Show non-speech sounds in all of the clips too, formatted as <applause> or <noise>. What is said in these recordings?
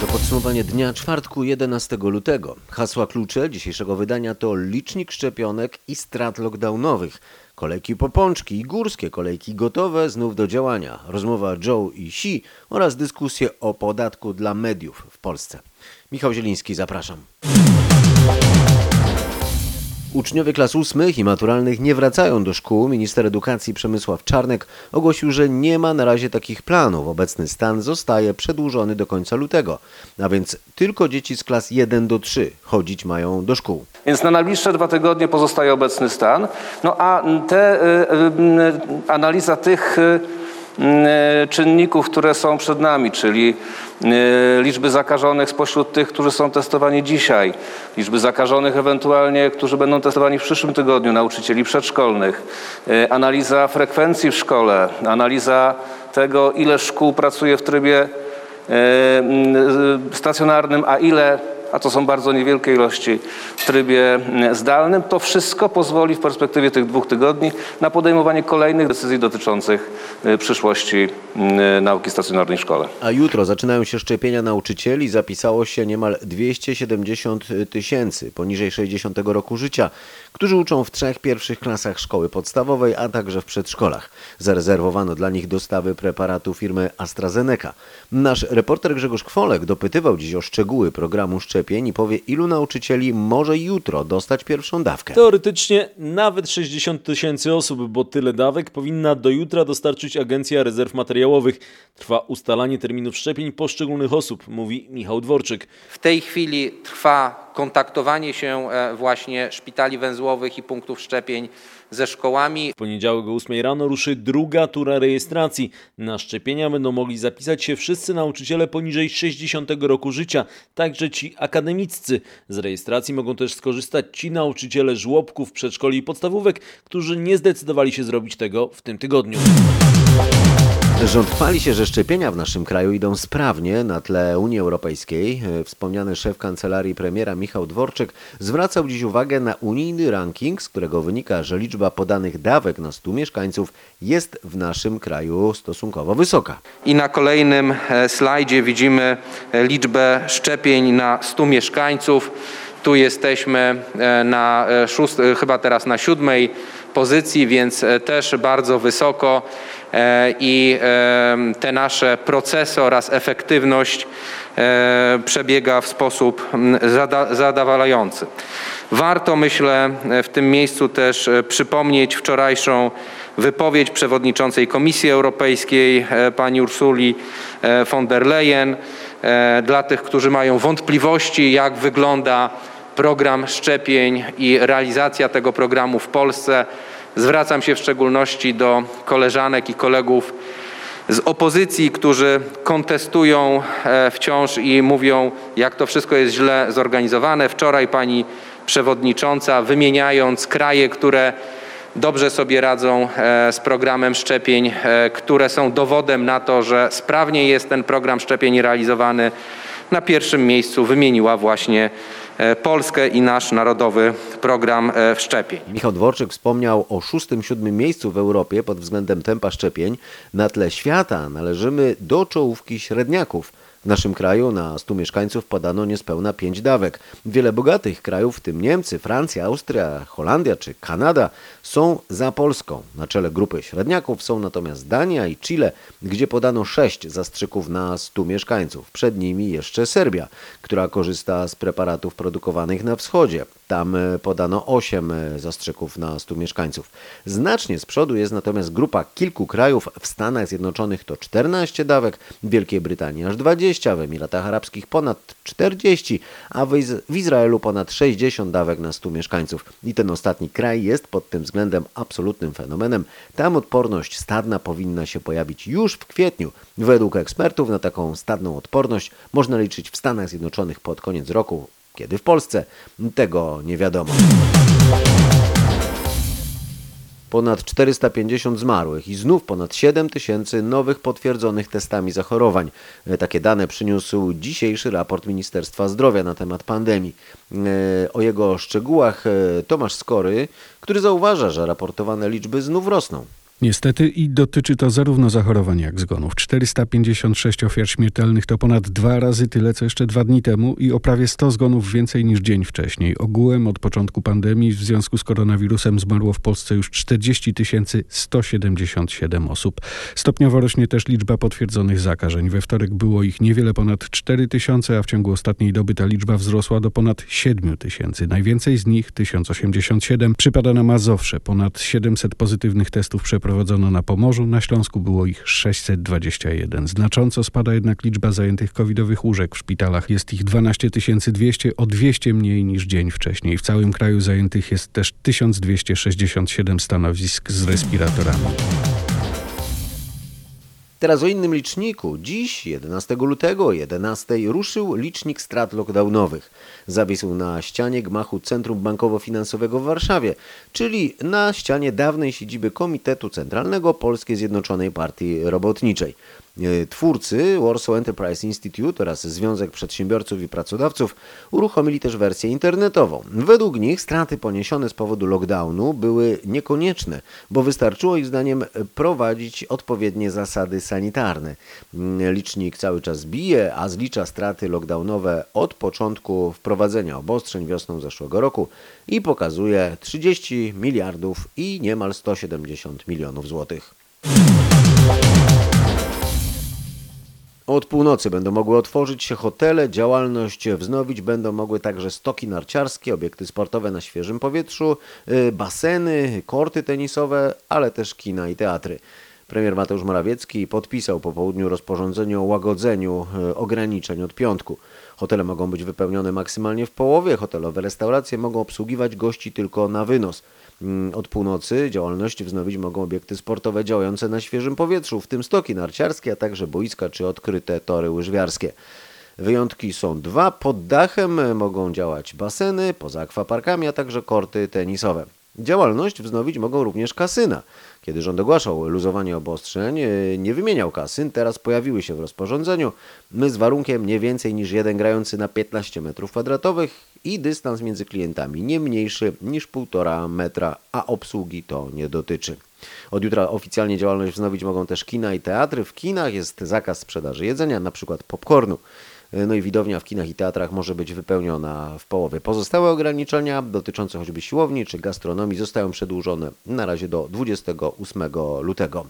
To podsumowanie dnia czwartku 11 lutego. Hasła klucze dzisiejszego wydania to licznik szczepionek i strat lockdownowych. Kolejki po pączki i górskie kolejki gotowe znów do działania. Rozmowa Joe i Xi oraz dyskusje o podatku dla mediów w Polsce. Michał Zieliński, zapraszam. Uczniowie klas ósmych i maturalnych nie wracają do szkół. Minister edukacji Przemysław Czarnek ogłosił, że nie ma na razie takich planów. Obecny stan zostaje przedłużony do końca lutego, a więc tylko dzieci z klas 1 do 3 chodzić mają do szkół. Więc na najbliższe dwa tygodnie pozostaje obecny stan. No a te y, y, analiza tych y, y, czynników, które są przed nami, czyli y, liczby zakażonych spośród tych, którzy są testowani dzisiaj, liczby zakażonych ewentualnie, którzy będą testowani w przyszłym tygodniu, nauczycieli przedszkolnych, y, analiza frekwencji w szkole, analiza tego, ile szkół pracuje w trybie stacjonarnym, a ile a to są bardzo niewielkie ilości w trybie mm, zdalnym, to wszystko pozwoli w perspektywie tych dwóch tygodni na podejmowanie kolejnych decyzji dotyczących y, przyszłości y, nauki stacjonarnej w szkole. A jutro zaczynają się szczepienia nauczycieli. Zapisało się niemal 270 tysięcy poniżej 60 roku życia, którzy uczą w trzech pierwszych klasach szkoły podstawowej, a także w przedszkolach. Zarezerwowano dla nich dostawy preparatu firmy AstraZeneca. Nasz reporter Grzegorz Kwolek dopytywał dziś o szczegóły programu szczepień i powie, ilu nauczycieli może jutro dostać pierwszą dawkę. Teoretycznie nawet 60 tysięcy osób, bo tyle dawek powinna do jutra dostarczyć Agencja Rezerw Materiałowych. Trwa ustalanie terminów szczepień poszczególnych osób, mówi Michał Dworczyk. W tej chwili trwa kontaktowanie się e, właśnie szpitali węzłowych i punktów szczepień ze szkołami. W poniedziałek o 8 rano ruszy druga tura rejestracji. Na szczepienia będą mogli zapisać się wszyscy nauczyciele poniżej 60 roku życia, także ci akademiccy. Z rejestracji mogą też skorzystać ci nauczyciele żłobków, przedszkoli i podstawówek, którzy nie zdecydowali się zrobić tego w tym tygodniu. Rząd chwali się, że szczepienia w naszym kraju idą sprawnie na tle Unii Europejskiej. E, Wspomniany szef kancelarii premiera Michał Dworczyk zwracał dziś uwagę na unijny ranking, z którego wynika, że liczba podanych dawek na 100 mieszkańców jest w naszym kraju stosunkowo wysoka. I na kolejnym e, slajdzie widzimy e, liczbę szczepień na 100 mieszkańców. Tu jesteśmy na szóst, chyba teraz na siódmej pozycji, więc e, też bardzo wysoko E, i te nasze procesy oraz efektywność e, przebiega w sposób zada- zadowalający. Warto, myślę, w tym miejscu też przypomnieć wczorajszą wypowiedź przewodniczącej Komisji Europejskiej pani Ursuli von der Leyen. Dla tych, którzy mają wątpliwości, jak wygląda program szczepień i realizacja tego programu w Polsce, zwracam się w szczególności do koleżanek i kolegów z opozycji, którzy kontestują e, wciąż i mówią, jak to wszystko jest źle zorganizowane. Wczoraj pani przewodnicząca, wymieniając kraje, które dobrze sobie radzą e, z programem szczepień, e, które są dowodem na to, że sprawnie jest ten program szczepień realizowany, na pierwszym miejscu wymieniła właśnie Polskę i nasz narodowy program e, szczepień. Michał Dworczyk wspomniał o szóstym, siódmym miejscu w Europie pod względem tempa szczepień. Na tle świata należymy do czołówki średniaków. W naszym kraju na 100 mieszkańców podano niespełna 5 dawek. Wiele bogatych krajów, w tym Niemcy, Francja, Austria, Holandia czy Kanada, są za Polską. Na czele grupy średniaków są natomiast Dania i Chile, gdzie podano 6 zastrzyków na 100 mieszkańców. Przed nimi jeszcze Serbia, która korzysta z preparatów produkowanych na wschodzie. Tam e, podano 8 e, zastrzyków na 100 mieszkańców. Znacznie z przodu jest natomiast grupa kilku krajów. W Stanach Zjednoczonych to 14 dawek, w Wielkiej Brytanii aż 20, w Emiratach Arabskich ponad 40, a w, Iz- w Izraelu ponad 60 dawek na 100 mieszkańców. I ten ostatni kraj jest pod tym względem absolutnym fenomenem. Tam odporność stadna powinna się pojawić już w kwietniu. Według ekspertów na taką stadną odporność można liczyć w Stanach Zjednoczonych pod koniec roku. Kiedy w Polsce? Tego nie wiadomo. Ponad 450 zmarłych i znów ponad 7 tysięcy nowych potwierdzonych testami zachorowań. E, Takie dane przyniósł dzisiejszy raport Ministerstwa Zdrowia na temat pandemii. E, O jego szczegółach e, Tomasz Skory, który zauważa, że raportowane liczby znów rosną. Niestety i dotyczy to zarówno zachorowań, jak zgonów. 456 ofiar śmiertelnych to ponad dwa razy tyle, co jeszcze dwa dni temu i o prawie 100 zgonów więcej niż dzień wcześniej. Ogółem od początku pandemii w związku z koronawirusem zmarło w Polsce już 40 177 osób. Stopniowo rośnie też liczba potwierdzonych zakażeń. We wtorek było ich niewiele ponad 4 tysiące, a w ciągu ostatniej doby ta liczba wzrosła do ponad 7 tysięcy. Najwięcej z nich, 1087, przypada na Mazowsze. Ponad 700 pozytywnych testów przeprowadzono na Pomorzu, na Śląsku było ich 621. Znacząco spada jednak liczba zajętych covidowych łóżek w szpitalach. Jest ich 12 200, o 200 mniej niż dzień wcześniej. W całym kraju zajętych jest też 1267 stanowisk z respiratorami. Teraz o innym liczniku. Dziś, 11 lutego o 11 ruszył licznik strat lockdownowych. Zawisł na ścianie gmachu Centrum Bankowo-Finansowego w Warszawie, czyli na ścianie dawnej siedziby Komitetu Centralnego Polskiej Zjednoczonej Partii Robotniczej. E, Twórcy Warsaw Enterprise Institute oraz Związek Przedsiębiorców i Pracodawców uruchomili też wersję internetową. Według nich straty poniesione z powodu lockdownu były niekonieczne, bo wystarczyło ich zdaniem prowadzić odpowiednie zasady sanitarne. Mm, Licznik cały czas bije, a zlicza straty lockdownowe od początku wprowadzenia obostrzeń wiosną zeszłego roku i pokazuje 30 miliardów i niemal 170 milionów złotych. Od północy będą mogły otworzyć się hotele, działalność wznowić będą mogły także stoki narciarskie, obiekty sportowe na świeżym powietrzu, y, baseny, korty tenisowe, ale też kina i teatry. Premier Mateusz Morawiecki podpisał po południu rozporządzenie o łagodzeniu y, ograniczeń od piątku. Hotele mogą być wypełnione maksymalnie w połowie, hotelowe restauracje mogą obsługiwać gości tylko na wynos. Mm, Od północy działalność wznowić mogą obiekty sportowe działające na świeżym powietrzu, w tym stoki narciarskie, a także boiska czy odkryte tory łyżwiarskie. Wyjątki są dwa. Pod dachem mogą działać baseny, poza akwaparkami, a także korty tenisowe. Działalność wznowić mogą również kasyna. Kiedy rząd ogłaszał luzowanie obostrzeń, yy, nie wymieniał kasyn, teraz pojawiły się w rozporządzeniu my z warunkiem nie więcej niż jeden grający na 15 m2 i dystans między klientami nie mniejszy niż 1,5 metra, a obsługi to nie dotyczy. Od jutra oficjalnie działalność wznowić mogą też kina i teatry. W kinach jest zakaz sprzedaży jedzenia, np. popcornu. No i widownia w kinach i teatrach może być wypełniona w połowie. Pozostałe ograniczenia dotyczące choćby siłowni czy gastronomii zostają przedłużone na razie do 28 lutego.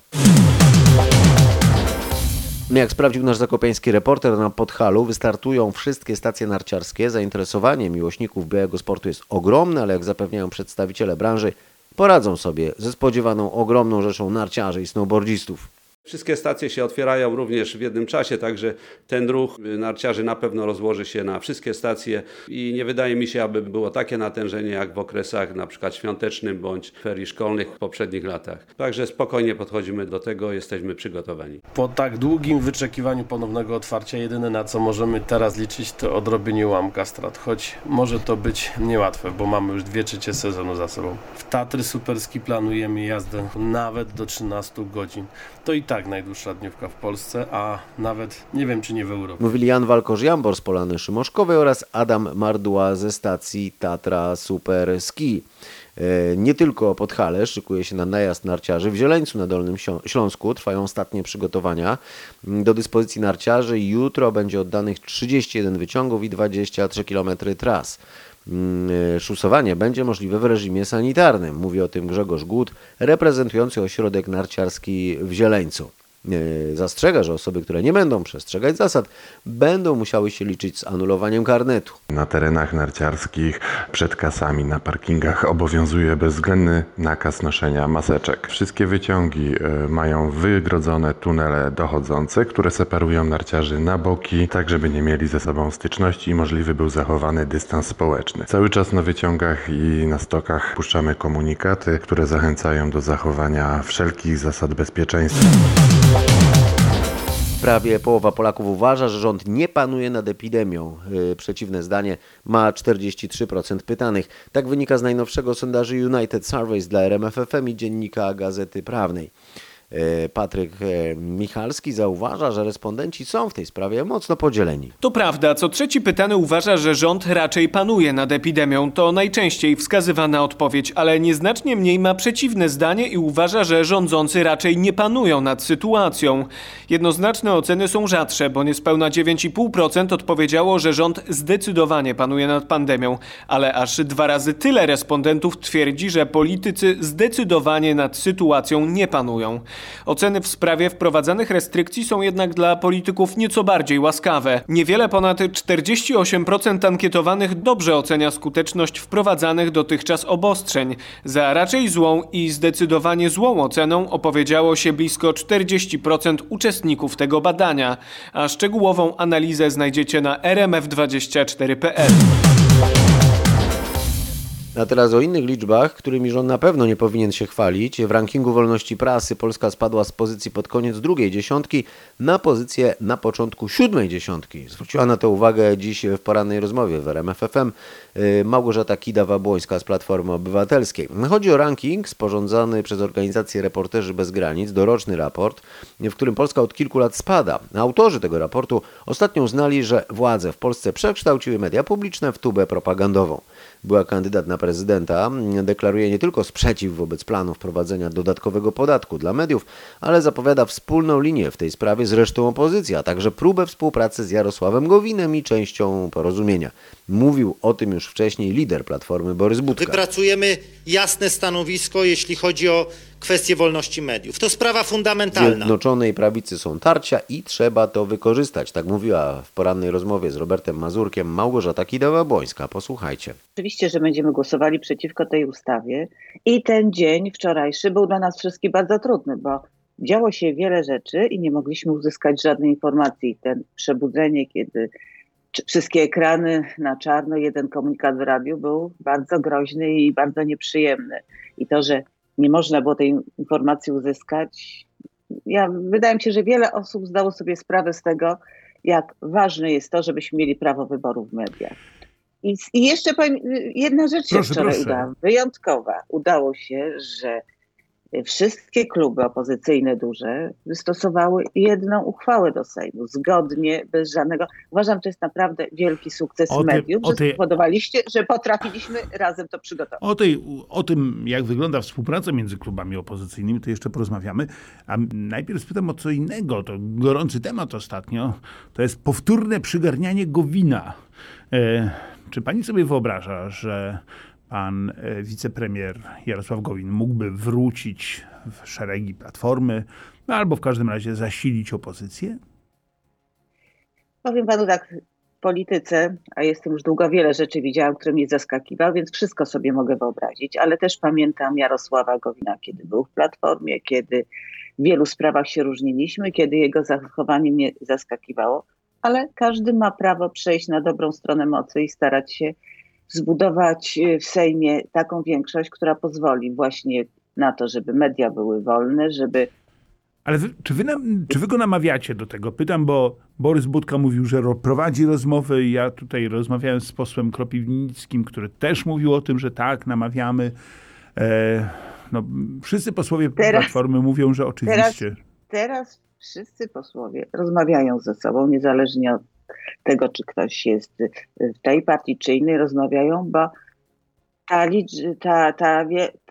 Jak sprawdził nasz zakopiański reporter na Podhalu, wystartują wszystkie stacje narciarskie. Zainteresowanie miłośników białego sportu jest ogromne, ale jak zapewniają przedstawiciele branży, poradzą sobie ze spodziewaną ogromną rzeszą narciarzy i snowboardzistów. Wszystkie stacje się otwierają również w jednym czasie, także ten ruch narciarzy na pewno rozłoży się na wszystkie stacje i nie wydaje mi się, aby było takie natężenie jak w okresach na przykład świątecznym bądź ferii szkolnych w poprzednich latach. Także spokojnie podchodzimy do tego, jesteśmy przygotowani. Po tak długim wyczekiwaniu ponownego otwarcia, jedyne na co możemy teraz liczyć to odrobienie ułamka strat, choć może to być niełatwe, bo mamy już dwie trzecie sezonu za sobą. W Tatry Superski planujemy jazdę nawet do 13 godzin. To i tak najdłuższa dniówka w Polsce, a nawet nie wiem czy nie w Europie. Mówili Jan Walkorz-Jambor z Polany Szymoszkowej oraz Adam Mardła ze stacji Tatra Super Ski. E, Nie tylko Podhale szykuje się na najazd narciarzy. W Zieleńcu na Dolnym Śląsku trwają ostatnie przygotowania. Mm, Do dyspozycji narciarzy jutro będzie oddanych 31 wyciągów i 23 km tras. Mm, e, Szusowanie będzie możliwe w reżimie sanitarnym. Mówi o tym Grzegorz Głód, reprezentujący ośrodek narciarski w Zieleńcu. E, Zastrzega, że osoby, które nie będą przestrzegać zasad, będą musiały się liczyć z anulowaniem karnetu. Na terenach narciarskich, przed kasami, na parkingach obowiązuje bezwzględny nakaz noszenia maseczek. Wszystkie wyciągi e, mają wygrodzone tunele dochodzące, które separują narciarzy na boki, tak żeby nie mieli ze sobą styczności i możliwy był zachowany dystans społeczny. Cały czas na wyciągach i na stokach puszczamy komunikaty, które zachęcają do zachowania wszelkich zasad bezpieczeństwa. Prawie połowa Polaków uważa, że rząd nie panuje nad epidemią. Yy, Przeciwne zdanie ma 43% pytanych. Tak wynika z najnowszego sondażu United Surveys dla RMFFM i dziennika Gazety Prawnej. E, Patryk e, Michalski zauważa, że respondenci są w tej sprawie mocno podzieleni. To prawda, co trzeci pytany uważa, że rząd raczej panuje nad epidemią. To najczęściej wskazywana odpowiedź, ale nieznacznie mniej ma przeciwne zdanie i uważa, że rządzący raczej nie panują nad sytuacją. Jednoznaczne oceny są rzadsze, bo niespełna 9,5% odpowiedziało, że rząd zdecydowanie panuje nad pandemią, ale aż dwa razy tyle respondentów twierdzi, że politycy zdecydowanie nad sytuacją nie panują. Oceny w sprawie wprowadzanych restrykcji są jednak dla polityków nieco bardziej łaskawe. Niewiele ponad 48% ankietowanych dobrze ocenia skuteczność wprowadzanych dotychczas obostrzeń. Za raczej złą i zdecydowanie złą oceną opowiedziało się blisko 40% uczestników tego badania, a szczegółową analizę znajdziecie na rmf24.pl. A teraz o innych liczbach, którymi rząd na pewno nie powinien się chwalić. W rankingu wolności prasy Polska spadła z pozycji pod koniec drugiej dziesiątki na pozycję na początku siódmej dziesiątki. Zwróciła na to uwagę dziś w porannej rozmowie w RMFFM y, Małgorzata Kidawa-Błońska z Platformy Obywatelskiej. Chodzi o ranking sporządzany przez organizację Reporterzy Bez Granic, doroczny raport, w którym Polska od kilku lat spada. Autorzy tego raportu ostatnio uznali, że władze w Polsce przekształciły media publiczne w tubę propagandową. Była kandydat na prezydenta, deklaruje nie tylko sprzeciw wobec planu wprowadzenia dodatkowego podatku dla mediów, ale zapowiada wspólną linię w tej sprawie z resztą opozycji, a także próbę współpracy z Jarosławem Gowinem i częścią porozumienia. Mówił o tym już wcześniej lider Platformy Borys Budka. Wypracujemy jasne stanowisko, jeśli chodzi o kwestię wolności mediów. To sprawa fundamentalna. Zjednoczonej prawicy są tarcia i trzeba to wykorzystać. Tak mówiła w porannej rozmowie z Robertem Mazurkiem Małgorzata Kidawa-Błońska. Posłuchajcie. Oczywiście, że będziemy głosowali przeciwko tej ustawie i ten dzień wczorajszy był dla nas wszystkich bardzo trudny, bo działo się wiele rzeczy i nie mogliśmy uzyskać żadnej informacji. Ten przebudzenie, kiedy wszystkie ekrany na czarno, jeden komunikat w radiu był bardzo groźny i bardzo nieprzyjemny. I to, że nie można było tej informacji uzyskać, ja, wydaje mi się, że wiele osób zdało sobie sprawę z tego, jak ważne jest to, żebyśmy mieli prawo wyboru w mediach. I, I jeszcze powiem, jedna rzecz się Proszę, wczoraj proszę. udała, wyjątkowa. Udało się, że wszystkie kluby opozycyjne duże wystosowały jedną uchwałę do Sejmu, zgodnie, bez żadnego. Uważam, że to jest naprawdę wielki sukces O mediów, o że tej- spowodowaliście, że potrafiliśmy razem to przygotować. O, tej, o tym, jak wygląda współpraca między klubami opozycyjnymi, to jeszcze porozmawiamy. A najpierw spytam o co innego. To gorący temat ostatnio. To jest powtórne przygarnianie Gowina. E, czy pani sobie wyobraża, że pan e, wicepremier Jarosław Gowin mógłby wrócić w szeregi Platformy, no, albo w każdym razie zasilić opozycję? Powiem panu tak, w polityce, a jestem już długo wiele rzeczy widziałam, które mnie zaskakiwały, więc wszystko sobie mogę wyobrazić, ale też pamiętam Jarosława Gowina, kiedy był w Platformie, kiedy w wielu sprawach się różniliśmy, kiedy jego zachowanie mnie zaskakiwało, ale każdy ma prawo przejść na dobrą stronę mocy i starać się zbudować y, w Sejmie taką większość, która pozwoli właśnie na to, żeby media były wolne, żeby Ale wy, czy, wy nam, czy wy go namawiacie do tego? Pytam, bo Borys Budka mówił, że ro, prowadzi rozmowy. Ja tutaj rozmawiałem z posłem Kropiwnickim, który też mówił o tym, że tak, namawiamy. E, no, wszyscy posłowie Teraz- Platformy mówią, że oczywiście. teraz wszyscy posłowie rozmawiają ze sobą, niezależnie od tego, czy ktoś jest w tej partii, czy innej, rozmawiają, bo ta, licz, ta, ta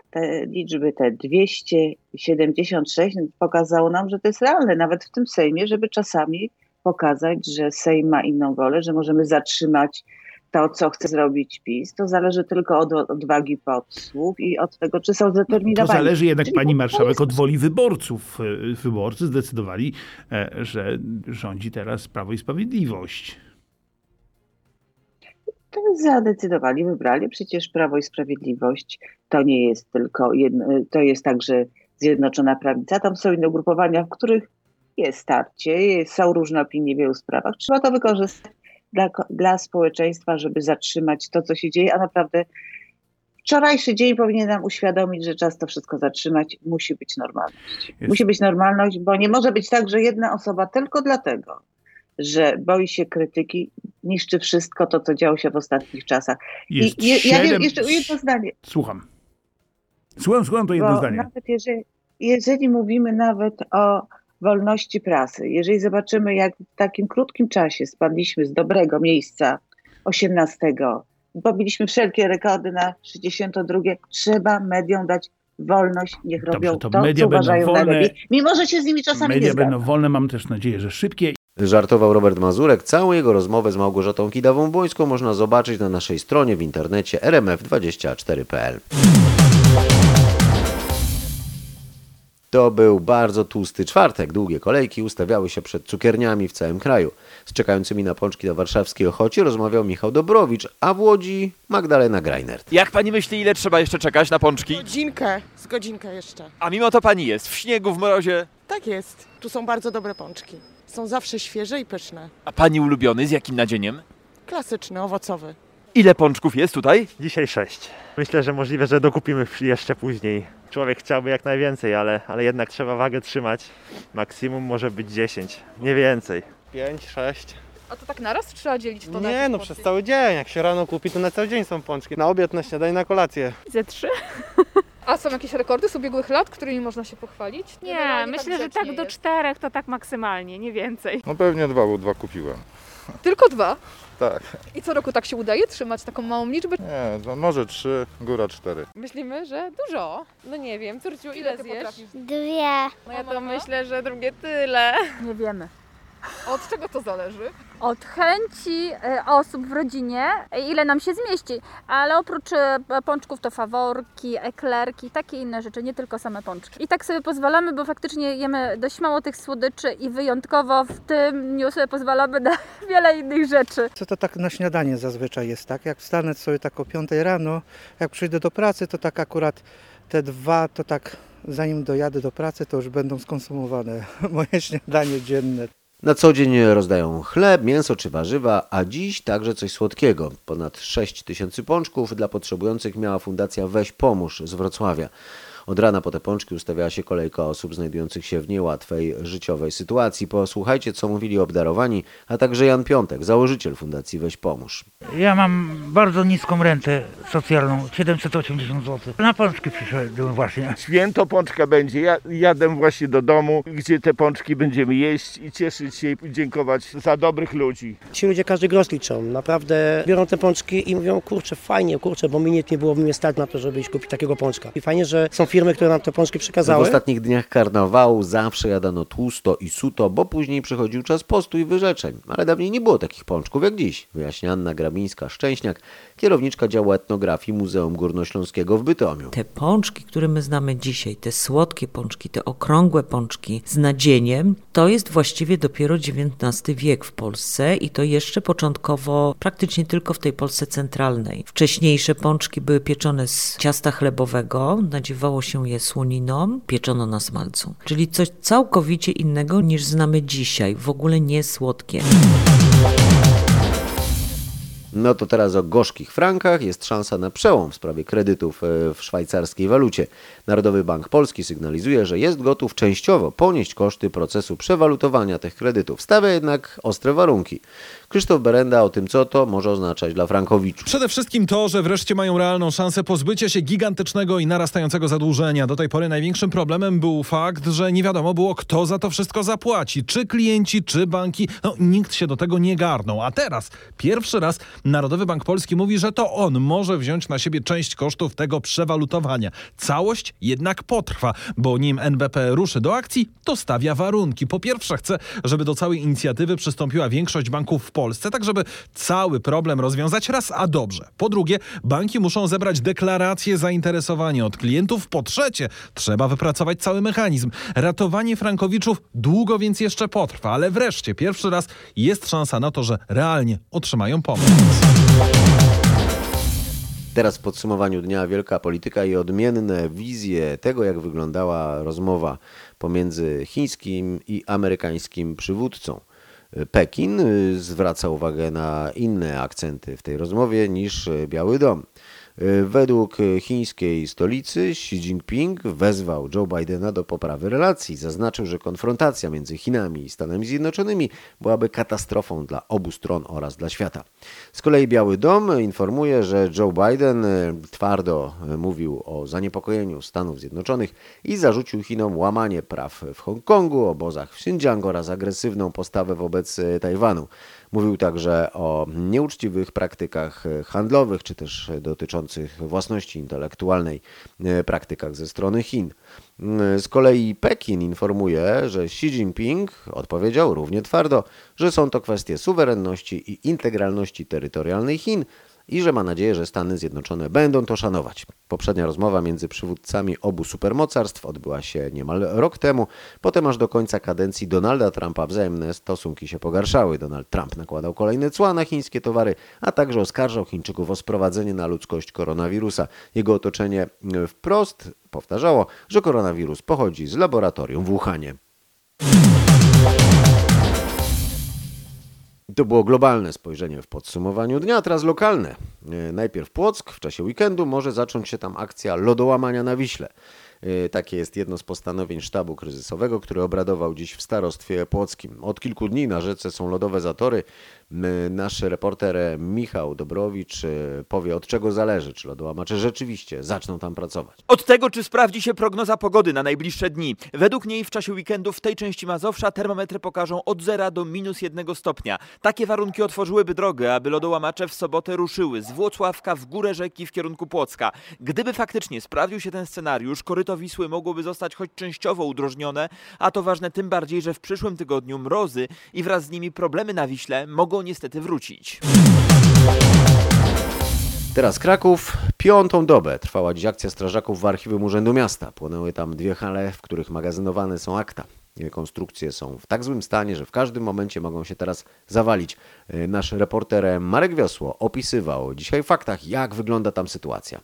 te liczby, te 276 pokazało nam, że to jest realne, nawet w tym Sejmie, żeby czasami pokazać, że Sejm ma inną wolę, że możemy zatrzymać to, co chce zrobić PiS. To zależy tylko od odwagi posłów i od tego, czy są To zdeterminowani. zależy jednak, Czyli pani to marszałek, od woli wyborców. Wyborcy zdecydowali, e, że rządzi teraz Prawo i Sprawiedliwość. To zadecydowali, wybrali. Przecież Prawo i Sprawiedliwość to nie jest tylko jedno, to jest także Zjednoczona Prawica. Tam są inne ugrupowania, w których jest starcie, są różne opinie w wielu sprawach. Trzeba to wykorzystać dla, dla społeczeństwa, żeby zatrzymać to, co się dzieje, a naprawdę wczorajszy dzień powinien nam uświadomić, że czas to wszystko zatrzymać. Musi być normalność. Jest- Musi być normalność, bo nie może być tak, że jedna osoba tylko dlatego, że boi się krytyki, niszczy wszystko to, co działo się w ostatnich czasach. Jest I je, ja wiem, siedem- jeszcze jedno zdanie. Słucham. Słucham, słucham, to jedno bo zdanie. Nawet jeżeli, jeżeli mówimy nawet o wolności prasy, jeżeli zobaczymy, jak w takim krótkim czasie spadliśmy z dobrego miejsca 18, pobiliśmy wszelkie rekordy na 62, trzeba mediom dać wolność, niech Dobrze, robią to to, media co będą uważają wolne. najlepiej, mimo że się z nimi czasami nie Media będą wolne, mam też nadzieję, że szybkie Żartował Robert Mazurek. Całą jego rozmowę z Małgorzatą Kidawą-Błońską można zobaczyć na naszej stronie w internecie rmf24.pl. To był bardzo tłusty czwartek. Długie kolejki ustawiały się przed cukierniami w całym kraju. Z czekającymi na pączki na warszawskiej Ochocie rozmawiał Michał Dobrowicz, a w Łodzi Magdalena Greinert. Jak pani myśli, ile trzeba jeszcze czekać na pączki? Godzinkę, z godzinkę jeszcze. A mimo to pani jest w śniegu, w mrozie. Tak jest. Tu są bardzo dobre pączki. Są zawsze świeże i pyszne. A pani ulubiony z jakim nadzieniem? Klasyczny, owocowy. Ile pączków jest tutaj? Dzisiaj sześć. Myślę, że możliwe, że dokupimy jeszcze później. Człowiek chciałby jak najwięcej, ale, ale jednak trzeba wagę trzymać. Maksimum może być 10, nie więcej. 5, 6. A to tak naraz trzeba dzielić to na Nie, jakieś no porcje? przez cały dzień. Jak się rano kupi, to na cały dzień są pączki. Na obiad, na śniadanie, na kolację. Ze trzy. A są jakieś rekordy z ubiegłych lat, którymi można się pochwalić? Nie, Generalnie myślę, że grzecznie tak do jest. czterech to tak maksymalnie, nie więcej. No pewnie dwa, bo dwa kupiłem. Tylko dwa. Tak. I co roku tak się udaje trzymać taką małą liczbę? Nie, no może trzy, góra cztery. Myślimy, że dużo. No nie wiem, córciu, ile ty zjesz? potrafisz? Dwie. No ja to myślę, że drugie tyle. Nie wiemy. Od czego to zależy? Od chęci e, osób w rodzinie, e, ile nam się zmieści. Ale oprócz e, pączków to faworki, eklerki, takie inne rzeczy, nie tylko same pączki. I tak sobie pozwalamy, bo faktycznie jemy dość mało tych słodyczy i wyjątkowo w tym dniu sobie pozwalamy na <laughs> wiele innych rzeczy. Co to tak na śniadanie zazwyczaj jest, tak? Jak wstanę sobie tak o 5 rano, jak przyjdę do pracy, to tak akurat te dwa, to tak zanim dojadę do pracy, to już będą skonsumowane <laughs> moje śniadanie dzienne. Na co dzień rozdają chleb, mięso czy warzywa, a dziś także coś słodkiego. Ponad 6 tysięcy pączków dla potrzebujących miała Fundacja Weź Pomóż z Wrocławia. Od rana po te pączki ustawiała się kolejka osób znajdujących się w niełatwej życiowej sytuacji. Posłuchajcie, co mówili obdarowani, a także Jan Piątek, założyciel Fundacji Weź Pomóż. Ja mam bardzo niską rentę socjalną, 780 zł. Na pączki przyszedłem właśnie. Święto pączka będzie. Ja jadę właśnie do domu, gdzie te pączki będziemy jeść i cieszyć się i dziękować za dobrych ludzi. Ci ludzie każdy grosz liczą. Naprawdę biorą te pączki i mówią, kurczę, fajnie, kurczę, bo mi nie, byłoby mnie stać na to, żeby iść kupić takiego pączka. I fajnie, że są firmy, które nam te pączki W przekazały. ostatnich dniach karnawału zawsze jadano tłusto i suto, bo później przychodził czas postu i wyrzeczeń. Ale dawniej nie było takich pączków jak dziś, wyjaśnia Anna Grabińska-Szczęśniak, kierowniczka działu etnografii Muzeum Górnośląskiego w Bytomiu. Te pączki, które my znamy dzisiaj, te słodkie pączki, te okrągłe pączki z nadzieniem, to jest właściwie dopiero XIX wiek w Polsce i to jeszcze początkowo praktycznie tylko w tej Polsce centralnej. Wcześniejsze pączki były pieczone z ciasta chlebowego, nadziewało się je słoniną, pieczono na smalcu. Czyli coś całkowicie innego niż znamy dzisiaj, w ogóle nie słodkie. No to teraz o gorzkich frankach. Jest szansa na przełom w sprawie kredytów e, w szwajcarskiej walucie. Narodowy Bank Polski sygnalizuje, że jest gotów częściowo ponieść koszty procesu przewalutowania tych kredytów. Stawia jednak ostre warunki. Krzysztof Berenda o tym, co to może oznaczać dla frankowiczów. Przede wszystkim to, że wreszcie mają realną szansę pozbycia się gigantycznego i narastającego zadłużenia. Do tej pory największym problemem był fakt, że nie wiadomo było, kto za to wszystko zapłaci. Czy klienci, czy banki. No, nikt się do tego nie garnął. A teraz, pierwszy raz, Narodowy Bank Polski mówi, że to on może wziąć na siebie część kosztów tego przewalutowania. Całość jednak potrwa, bo nim NBP ruszy do akcji, to stawia warunki. Po pierwsze, chce, żeby do całej inicjatywy przystąpiła większość banków w Polsce, tak żeby cały problem rozwiązać raz a dobrze. Po drugie, banki muszą zebrać deklaracje zainteresowania od klientów. Po trzecie, trzeba wypracować cały mechanizm. Ratowanie frankowiczów długo więc jeszcze potrwa, ale wreszcie pierwszy raz jest szansa na to, że realnie otrzymają pomoc. Teraz w podsumowaniu dnia wielka polityka i odmienne wizje tego, jak wyglądała rozmowa pomiędzy chińskim i amerykańskim przywódcą. Pekin y, zwraca uwagę na inne akcenty w tej rozmowie niż y, Biały Dom. Y, Według y, chińskiej stolicy Xi Jinping wezwał Joe Bidena do poprawy relacji. Zaznaczył, że konfrontacja między Chinami i Stanami Zjednoczonymi byłaby katastrofą dla obu stron oraz dla świata. Z kolei Biały Dom informuje, że Joe Biden y, twardo mówił o zaniepokojeniu Stanów Zjednoczonych i zarzucił Chinom łamanie praw w Hongkongu, obozach w Xinjiang oraz agresywną postawę wobec Tajwanu. Mówił także o nieuczciwych praktykach e, handlowych, czy też dotyczących własności intelektualnej, e, praktykach ze strony Chin. Mm, Z kolei Pekin informuje, że Xi Jinping odpowiedział równie twardo, że są to kwestie suwerenności i integralności terytorialnej Chin i że ma nadzieję, że Stany Zjednoczone będą to szanować. Poprzednia rozmowa między przywódcami obu supermocarstw odbyła się niemal rok temu. Potem aż do końca kadencji Donalda Trumpa wzajemne stosunki się pogarszały. Donald Trump nakładał kolejne cła na chińskie towary, a także oskarżał Chińczyków o sprowadzenie na ludzkość koronawirusa. Jego otoczenie wprost powtarzało, że koronawirus pochodzi z laboratorium w Wuhanie. To było globalne spojrzenie w podsumowaniu dnia, teraz lokalne. E, Najpierw Płock, w czasie weekendu może zacząć się tam akcja lodołamania na Wiśle. E, Takie jest jedno z postanowień sztabu kryzysowego, który obradował dziś w starostwie płockim. Od kilku dni na rzece są lodowe zatory. Nasz reporter Michał Dobrowicz e, powie od czego zależy, czy lodołamacze rzeczywiście zaczną tam pracować. Od tego, czy sprawdzi się prognoza pogody na najbliższe dni. Według niej w czasie weekendu w tej części Mazowsza termometry pokażą od 0 do minus 1 stopnia. Takie warunki otworzyłyby drogę, aby lodołamacze w sobotę ruszyły z Włocławka w górę rzeki w kierunku Płocka. Gdyby faktycznie sprawdził się ten scenariusz, koryto Wisły mogłoby zostać choć częściowo udrożnione, a to ważne tym bardziej, że w przyszłym tygodniu mrozy i wraz z nimi problemy na Wiśle mogą niestety wrócić. Teraz Kraków. Piątą dobę trwała dziś akcja strażaków w archiwum Urzędu Miasta. Płonęły tam dwie hale, w których magazynowane są akta. Konstrukcje są w tak złym stanie, że w każdym momencie mogą się teraz zawalić. Nasz reporter Marek Wiosło opisywał dzisiaj w faktach, jak wygląda tam sytuacja.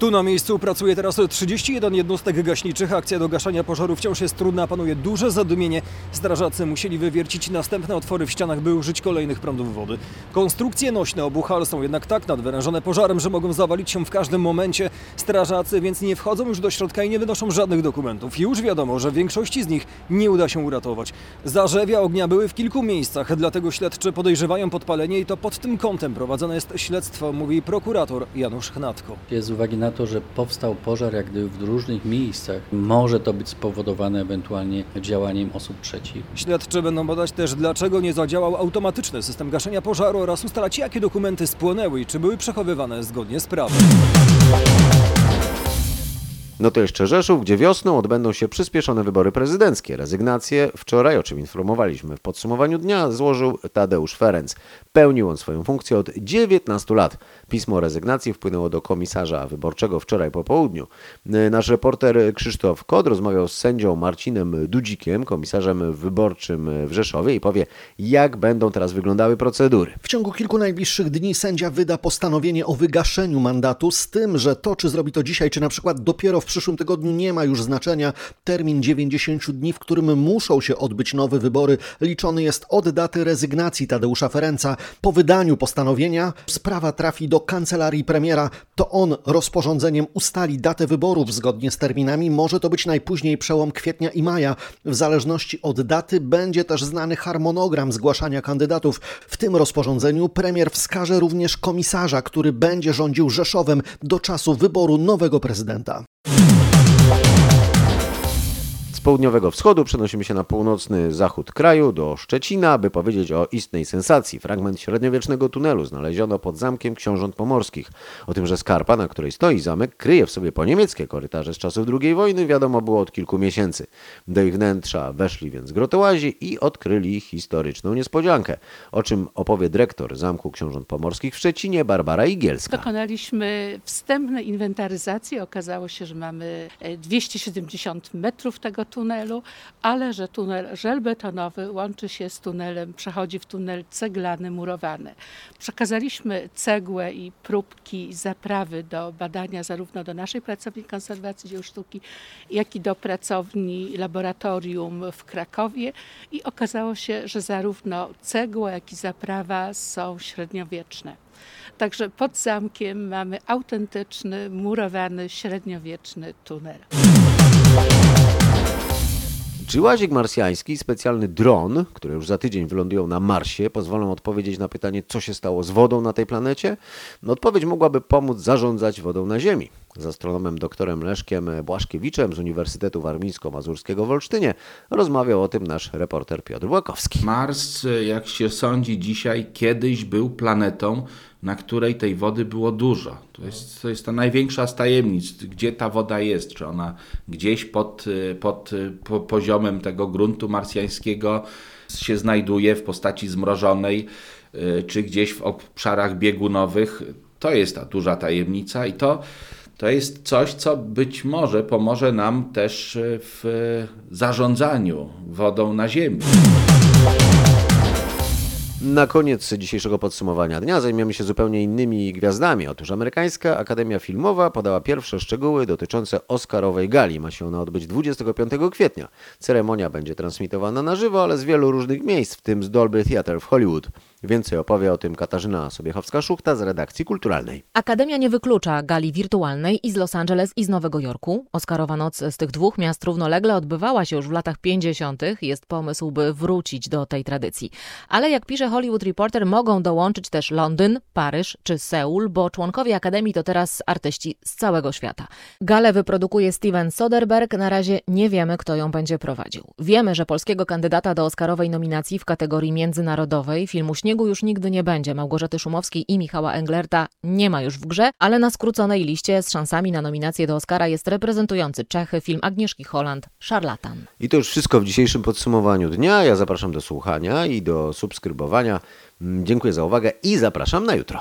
Tu na miejscu pracuje teraz 31 jednostek gaśniczych. Akcja do gaszenia pożaru wciąż jest trudna, panuje duże zadymienie. Strażacy musieli wywiercić następne otwory w ścianach, by użyć kolejnych prądów wody. Konstrukcje nośne obu hal są jednak tak nadwyrężone pożarem, że mogą zawalić się w każdym momencie. Strażacy więc nie wchodzą już do środka i nie wynoszą żadnych dokumentów. Już wiadomo, że większości z nich nie uda się uratować. Zarzewia ognia były w kilku miejscach, dlatego śledczy podejrzewają podpalenie i to pod tym kątem prowadzone jest śledztwo, mówi prokurator Janusz Chnatko. Z uwagi na to, że powstał pożar jak gdyby w różnych miejscach, może to być spowodowane ewentualnie działaniem osób trzecich. Śledczy będą badać też, dlaczego nie zadziałał automatyczny system gaszenia pożaru oraz ustalać, jakie dokumenty spłonęły i czy były przechowywane zgodnie z prawem. No to jeszcze Rzeszów, gdzie wiosną odbędą się przyspieszone wybory prezydenckie. Rezygnację wczoraj, o czym informowaliśmy w podsumowaniu dnia, złożył Tadeusz Ferenc. Pełnił on swoją funkcję od 19 lat. Pismo o rezygnacji wpłynęło do komisarza wyborczego wczoraj po południu. Nasz reporter Krzysztof Kod rozmawiał z sędzią Marcinem Dudzikiem, komisarzem wyborczym w Rzeszowie i powie, jak będą teraz wyglądały procedury. W ciągu kilku najbliższych dni sędzia wyda postanowienie o wygaszeniu mandatu, z tym, że to, czy zrobi to dzisiaj, czy na przykład dopiero w przyszłym tygodniu, nie ma już znaczenia. Termin 90 dni, w którym muszą się odbyć nowe wybory, liczony jest od daty rezygnacji Tadeusza Ferenca. Po wydaniu postanowienia sprawa trafi do kancelarii premiera. To on rozporządzeniem ustali datę wyborów zgodnie z terminami. Może to być najpóźniej przełom kwietnia i maja. W zależności od daty będzie też znany harmonogram zgłaszania kandydatów. W tym rozporządzeniu premier wskaże również komisarza, który będzie rządził Rzeszowem do czasu wyboru nowego prezydenta. you <laughs> Z południowego wschodu przenosimy się na północny zachód kraju, do Szczecina, by powiedzieć o istnej sensacji. Fragment średniowiecznego tunelu znaleziono pod zamkiem książąt pomorskich. O tym, że skarpa, na której stoi zamek, kryje w sobie poniemieckie korytarze z czasów II wojny, wiadomo było od kilku miesięcy. Do ich wnętrza weszli więc grotołazi i odkryli historyczną niespodziankę, o czym opowie dyrektor Zamku Książąt Pomorskich w Szczecinie, Barbara Igielska. Dokonaliśmy wstępnej inwentaryzacji. Okazało się, że mamy e, 270 metrów tego tunelu, ale że tunel żelbetonowy łączy się z tunelem, przechodzi w tunel ceglany, murowany. Przekazaliśmy cegłę i próbki zaprawy do badania zarówno do naszej pracowni konserwacji dzieł sztuki, jak i do pracowni laboratorium w Krakowie i okazało się, że zarówno cegła, jak i zaprawa są średniowieczne. Także pod zamkiem mamy autentyczny, murowany, średniowieczny tunel. Czy łazik marsjański i specjalny dron, które już za tydzień wylądują na Marsie, pozwolą odpowiedzieć na pytanie, co się stało z wodą na tej planecie? No, odpowiedź mogłaby pomóc zarządzać wodą na Ziemi. Z astronomem doktorem Leszkiem Błaszkiewiczem z Uniwersytetu Warmińsko-Mazurskiego w Olsztynie rozmawiał o tym nasz reporter Piotr Błakowski. Mars, jak się sądzi dzisiaj, kiedyś był planetą, na której tej wody było dużo. To jest, to jest ta największa z tajemnic, gdzie ta woda jest. Czy ona gdzieś pod, pod po poziomem tego gruntu marsjańskiego się znajduje w postaci zmrożonej, czy gdzieś w obszarach biegunowych. To jest ta duża tajemnica i to to jest coś, co być może pomoże nam też w zarządzaniu wodą na Ziemi. Na koniec dzisiejszego podsumowania dnia zajmiemy się zupełnie innymi gwiazdami. Otóż amerykańska Akademia Filmowa podała pierwsze szczegóły dotyczące Oscarowej gali. Ma się ona odbyć 25 kwietnia. Ceremonia będzie transmitowana na żywo, ale z wielu różnych miejsc, w tym z Dolby Theatre w Hollywood. Więcej opowie o tym Katarzyna Sobiechowska-Szuchta z redakcji kulturalnej. Akademia nie wyklucza gali wirtualnej i z Los Angeles i z Nowego Jorku. Oscarowa noc z tych dwóch miast równolegle odbywała się już w latach 50. Jest pomysł, by wrócić do tej tradycji. Ale jak pisze Hollywood Reporter, mogą dołączyć też Londyn, Paryż czy Seul, bo członkowie Akademii to teraz artyści z całego świata. Galę wyprodukuje Steven Soderbergh. Na razie nie wiemy, kto ją będzie prowadził. Wiemy, że polskiego kandydata do Oscarowej nominacji w kategorii międzynarodowej filmu Śniegu już nigdy nie będzie. Małgorzaty Szumowskiej i Michała Englerta nie ma już w grze, ale na skróconej liście z szansami na nominację do Oscara jest reprezentujący Czechy film Agnieszki Holland, Szarlatan. I to już wszystko w dzisiejszym podsumowaniu dnia. Ja zapraszam do słuchania i do subskrybowania. Dziękuję za uwagę i zapraszam na jutro.